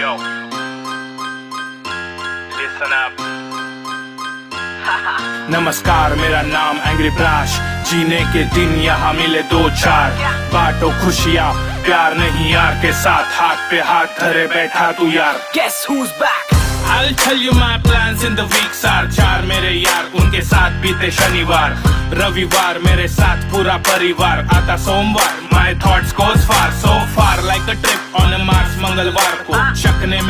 Yo, listen up. नमस्कार मेरा नाम एंग्री ब्राश जीने के दिन यहाँ मिले दो चार। बाटो खुशियाँ प्यार नहीं यार के साथ। हाथ पे हाथ धरे बैठा तू यार। Guess who's back? I'll tell you my plans in the week सार। चार मेरे यार उनके साथ बीते शनिवार। रविवार मेरे साथ पूरा परिवार। आता सोमवार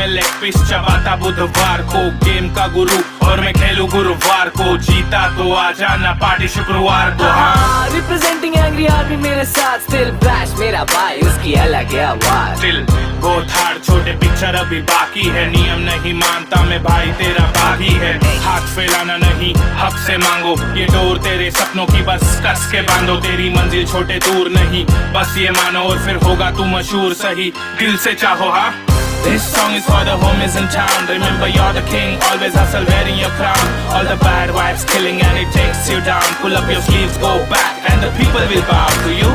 में लेग पीस चबाता बुधवार को गेम का गुरु और मैं खेलू गुरुवार को। जीता तो आ जाना पार्टी शुक्रवार को। हाँ। representing angry army मेरे साथ still Brash मेरा भाई उसकी अलग है आवाज़। दिल बहुत हार्ड छोटे पिक्चर अभी बाकी है। नियम नहीं मानता मैं भाई तेरा बागी है। हाथ फैलाना नहीं हक से मांगो। ये डोर तेरे सपनों की बस कस के बांधो। तेरी मंजिल छोटे दूर नहीं। बस ये मानो और फिर होगा तू मशहूर सही। दिल से चाहो हाँ? This song is for the homies in town. Remember, you're the king. Always hustle, wearing your crown. All the bad vibes killing, and it takes you down. Pull up your sleeves, go back, and the people will bow to you.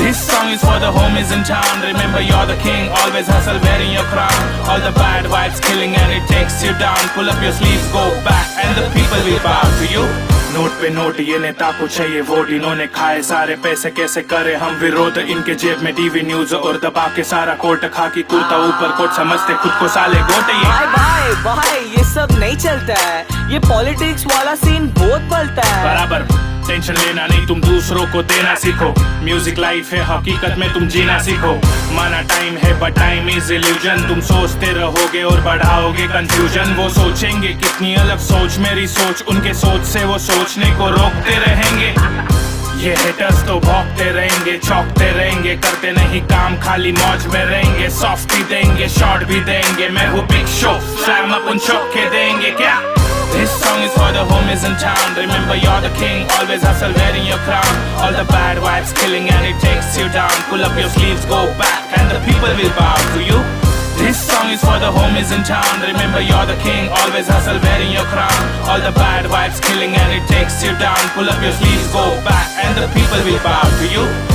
This song is for the homies in town. Remember, you're the king. Always hustle, wearing your crown. All the bad vibes killing, and it takes you down. Pull up your sleeves, go back, and the people will bow to you. Note पे note ये नेता को चाहिए vote इन्होंने खाए सारे पैसे कैसे करे हम विरोध? इनके जेब में टीवी न्यूज़ और दबा के सारा कोट खा की कुर्ता ऊपर कोट समझते खुद को साले गोटे ये। भाई भाई भाई ये सब नहीं चलता है। ये पॉलिटिक्स वाला सीन बहुत पलता है। बराबर। टेंशन लेना नहीं, तुम दूसरों को देना सीखो। म्यूज़िक लाइफ है, हकीकत में तुम जीना सीखो। माना टाइम है बट टाइम इज़ इल्यूजन तुम सोचते रहोगे और बढ़ाओगे कंफ्यूजन वो सोचेंगे कितनी अलग सोच, मेरी सोच उनके सोच से, वो सोचने को रोकते रहेंगे। ये हेटर्स तो भौंकते रहेंगे, चौकते रहेंगे, करते नहीं, काम खाली मौज में रहेंगे। सॉफ्ट भी देंगे शॉर्ट भी देंगे, मैं हूँ बिग शो स्लैम अपन चौके देंगे, क्या? This song is for the homies in town. Remember, you're the king. Always hustle, wearing your crown. All the bad vibes killing, and it takes you down. Pull up your sleeves, go back, and the people will bow to you. This song is for the homies in town. Remember, you're the king. Always hustle, wearing your crown. All the bad vibes killing, and it takes you down. Pull up your sleeves, go back, and the people will bow to you.